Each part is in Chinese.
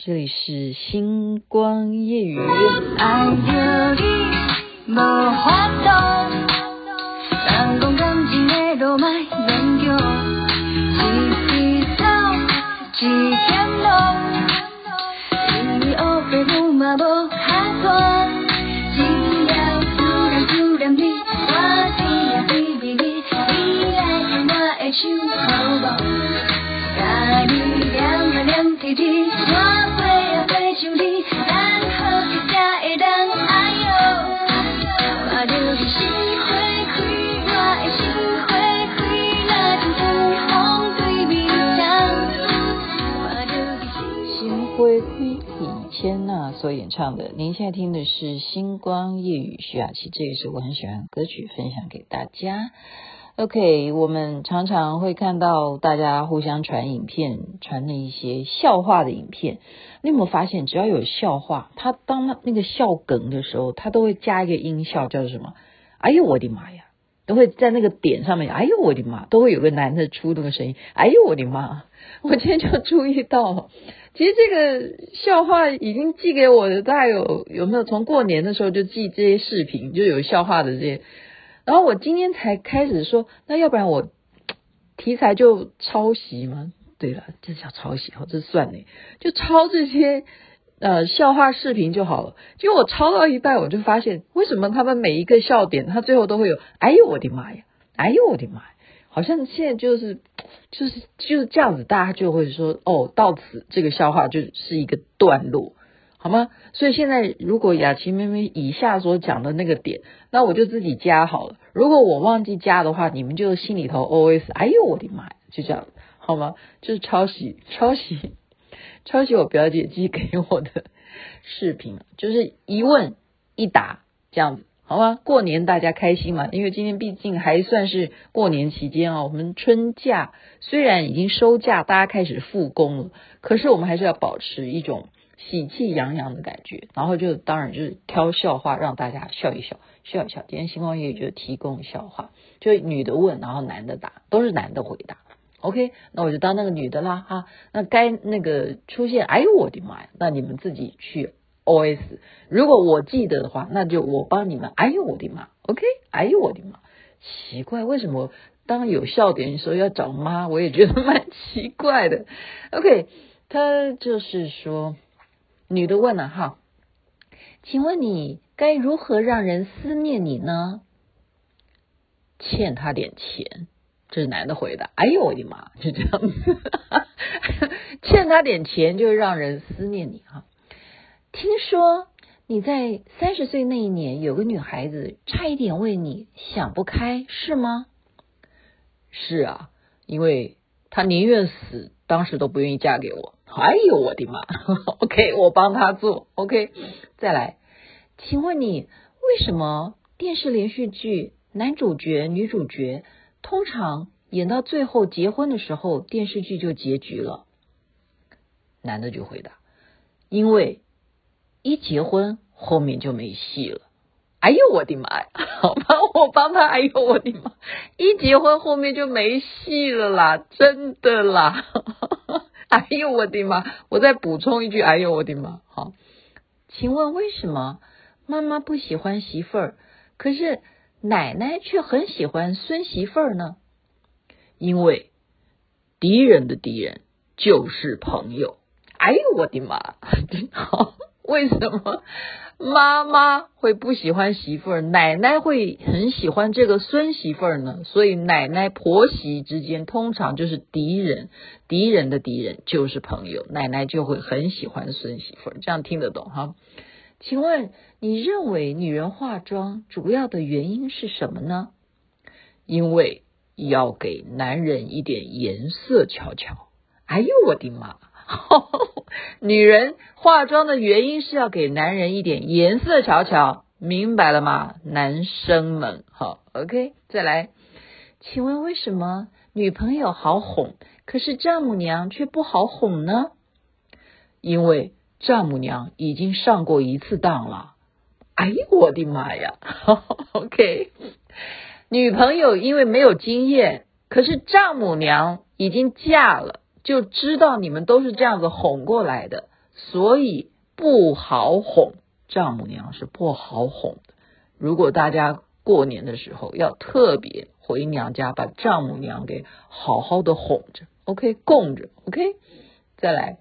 这里是星光夜雨。爱着你，无法度，人讲感情的路卖勉强，一起走，一所演唱的，您现在听的是《星光夜雨》徐雅琪，这也是我很喜欢的歌曲，分享给大家。OK，我们常常会看到大家互相传影片，传那一些笑话的影片。你有没有发现，只要有笑话，他当那那个笑梗的时候，他都会加一个音效，叫做什么？哎呦我的妈呀！都会在那个点上面，哎呦我的妈，都会有个男的出那个声音，哎呦我的妈！我今天就注意到。其实这个笑话已经寄给我的，大概有有没有从过年的时候就寄这些视频，就有笑话的这些。然后我今天才开始说，那要不然我题材就抄袭吗？对了，这叫抄袭哦，这算呢，就抄这些呃笑话视频就好了。结果我抄到一半，我就发现为什么他们每一个笑点，他最后都会有，哎呦我的妈呀，哎呦我的妈呀。好像现在就是就是就是这样子，大家就会说哦，到此这个笑话就是一个段落，好吗？所以现在如果雅琪妹妹以下所讲的那个点，那我就自己加好了。如果我忘记加的话，你们就心里头 OS，哎呦我的妈呀，就这样，好吗？就是抄袭 抄袭抄袭我表姐寄给我的视频，就是一问一答这样子。好吗？过年大家开心嘛？因为今天毕竟还算是过年期间啊，我们春假虽然已经收假，大家开始复工了，可是我们还是要保持一种喜气洋洋的感觉。然后就当然就是挑笑话让大家笑一笑，笑一笑。今天星光夜就提供笑话，就女的问，然后男的答，都是男的回答。OK，那我就当那个女的啦哈。那该那个出现，哎呦我的妈呀！那你们自己去。OS，如果我记得的话，那就我帮你们。哎呦我的妈！OK，哎呦我的妈！奇怪，为什么当有笑点的时候要找妈？我也觉得 蛮奇怪的。OK，他就是说，女的问了哈，请问你该如何让人思念你呢？欠他点钱，这是男的回答。哎呦我的妈！就这样子，欠他点钱就让人思念你哈。听说你在三十岁那一年，有个女孩子差一点为你想不开，是吗？是啊，因为她宁愿死，当时都不愿意嫁给我。哎呦我的妈！OK，我帮她做。OK，再来，请问你为什么电视连续剧男主角、女主角通常演到最后结婚的时候，电视剧就结局了？男的就回答：因为。一结婚后面就没戏了，哎呦我的妈呀！好吧，我帮他。哎呦我的妈！一结婚后面就没戏了啦，真的啦！哎呦我的妈！我再补充一句，哎呦我的妈！好，请问为什么妈妈不喜欢媳妇儿，可是奶奶却很喜欢孙媳妇儿呢？因为敌人的敌人就是朋友。哎呦我的妈！好。为什么妈妈会不喜欢媳妇儿，奶奶会很喜欢这个孙媳妇儿呢？所以奶奶婆媳之间通常就是敌人，敌人的敌人就是朋友，奶奶就会很喜欢孙媳妇儿，这样听得懂哈？请问你认为女人化妆主要的原因是什么呢？因为要给男人一点颜色瞧瞧。哎呦我的妈！女人化妆的原因是要给男人一点颜色瞧瞧，明白了吗？男生们，好，OK，再来，请问为什么女朋友好哄，可是丈母娘却不好哄呢？因为丈母娘已经上过一次当了。哎呦我的妈呀！OK，女朋友因为没有经验，可是丈母娘已经嫁了。就知道你们都是这样子哄过来的，所以不好哄。丈母娘是不好哄的。如果大家过年的时候要特别回娘家，把丈母娘给好好的哄着，OK，供着，OK。再来，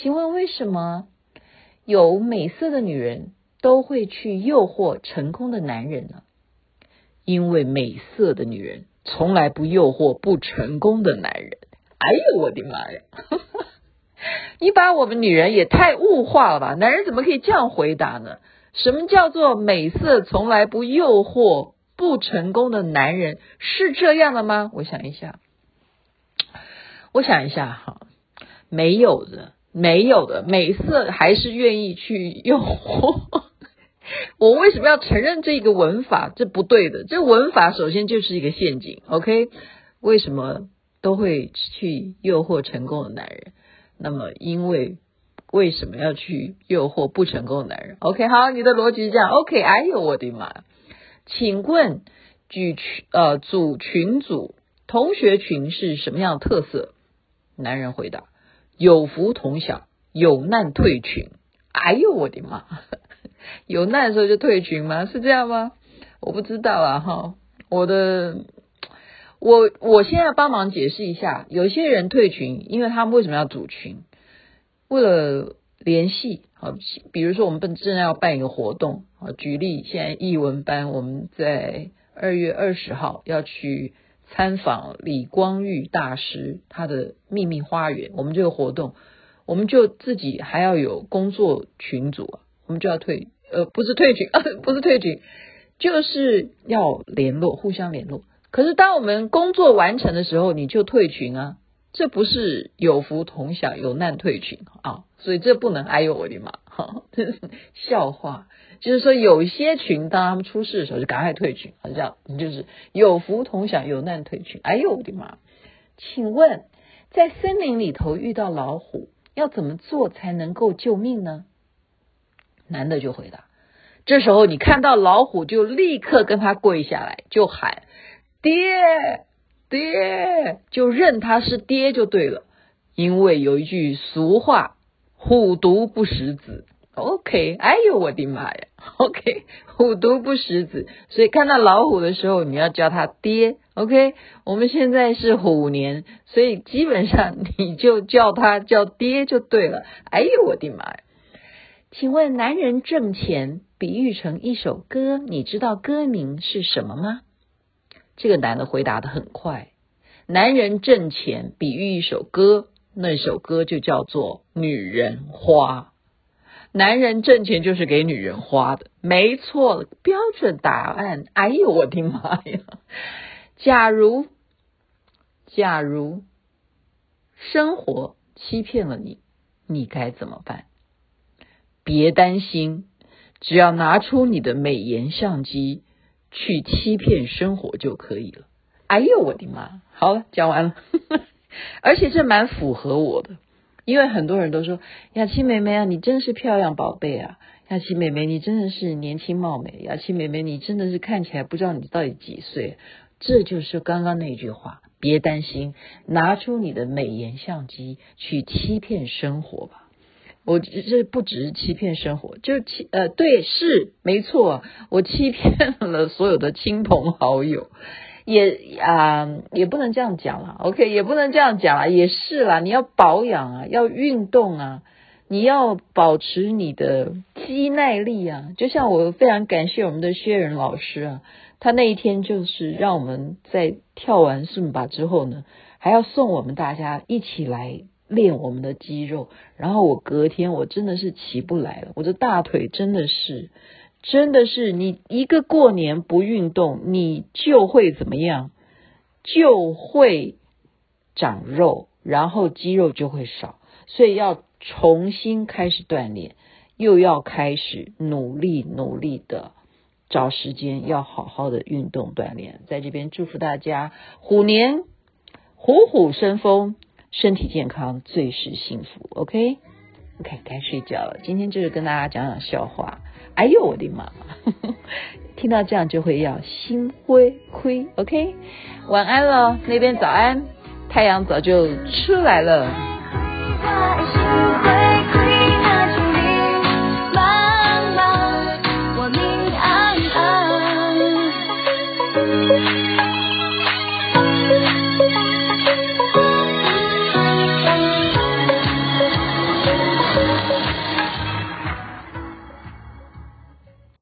请问为什么有美色的女人都会去诱惑成功的男人呢？因为美色的女人从来不诱惑不成功的男人。哎呦，我的妈呀！你把我们女人也太物化了吧？男人怎么可以这样回答呢？什么叫做美色从来不诱惑不成功的男人？是这样的吗？我想一下，我想一下哈，没有的，没有的，美色还是愿意去诱惑。我为什么要承认这个文法？这不对的，这文法首先就是一个陷阱。OK，为什么都会去诱惑成功的男人？那么，因为为什么要去诱惑不成功的男人？OK，好，你的逻辑是这样。OK，哎呦，我的妈！请问举群呃组群组同学群是什么样的特色？男人回答：有福同享，有难退群。哎呦，我的妈！有难的时候就退群吗？是这样吗？我不知道啊，哈，我的。我我现在要帮忙解释一下，有些人退群，因为他们为什么要组群？为了联系啊，比如说我们正正要办一个活动啊，举例，现在译文班我们在二月二十号要去参访李光裕大师他的秘密花园，我们这个活动，我们就自己还要有工作群组，我们就要退，呃，不是退群 啊，不是退群，就是要联络，互相联络。可是当我们工作完成的时候，你就退群啊，这不是有福同享，有难退群啊，所以这不能。哎呦我的妈，哈，这是笑话。就是说，有些群当他们出事的时候，就赶快退群，好像就是有福同享，有难退群。哎呦我的妈！请问，在森林里头遇到老虎，要怎么做才能够救命呢？男的就回答：这时候你看到老虎，就立刻跟他跪下来，就喊。爹爹，就认他是爹就对了，因为有一句俗话，虎毒不食子。OK，哎呦我的妈呀！OK，虎毒不食子，所以看到老虎的时候，你要叫他爹。OK，我们现在是虎年，所以基本上你就叫他叫爹就对了。哎呦我的妈呀！请问男人挣钱比喻成一首歌，你知道歌名是什么吗？这个男的回答的很快，男人挣钱比喻一首歌，那首歌就叫做《女人花》。男人挣钱就是给女人花的，没错，标准答案。哎呦，我的妈呀！假如，假如生活欺骗了你，你该怎么办？别担心，只要拿出你的美颜相机。去欺骗生活就可以了。哎呦，我的妈！好了，讲完了。而且这蛮符合我的，因为很多人都说雅琪妹妹啊，你真是漂亮宝贝啊！雅琪妹妹，你真的是年轻貌美。雅琪妹妹，你真的是看起来不知道你到底几岁。这就是刚刚那句话，别担心，拿出你的美颜相机去欺骗生活吧。我这不只是欺骗生活，就欺呃，对，是没错，我欺骗了所有的亲朋好友，也啊、也不能这样讲了，OK，也不能这样讲了，也是啦，你要保养啊，要运动啊，你要保持你的肌耐力啊，就像我非常感谢我们的薛仁老师啊，他那一天就是让我们在跳完伦巴之后呢，还要送我们大家一起来。练我们的肌肉，然后我隔天我真的是起不来了，我的大腿真的是，真的是，你一个过年不运动，你就会怎么样？就会长肉，然后肌肉就会少，所以要重新开始锻炼，又要开始努力努力的找时间，要好好的运动锻炼。在这边祝福大家虎年虎虎生风。身体健康最是幸福，OK，OK，、该睡觉了。今天就是跟大家讲讲笑话。哎呦，我的妈！听到这样就会要心灰灰，OK，晚安了，那边早安，太阳早就出来了。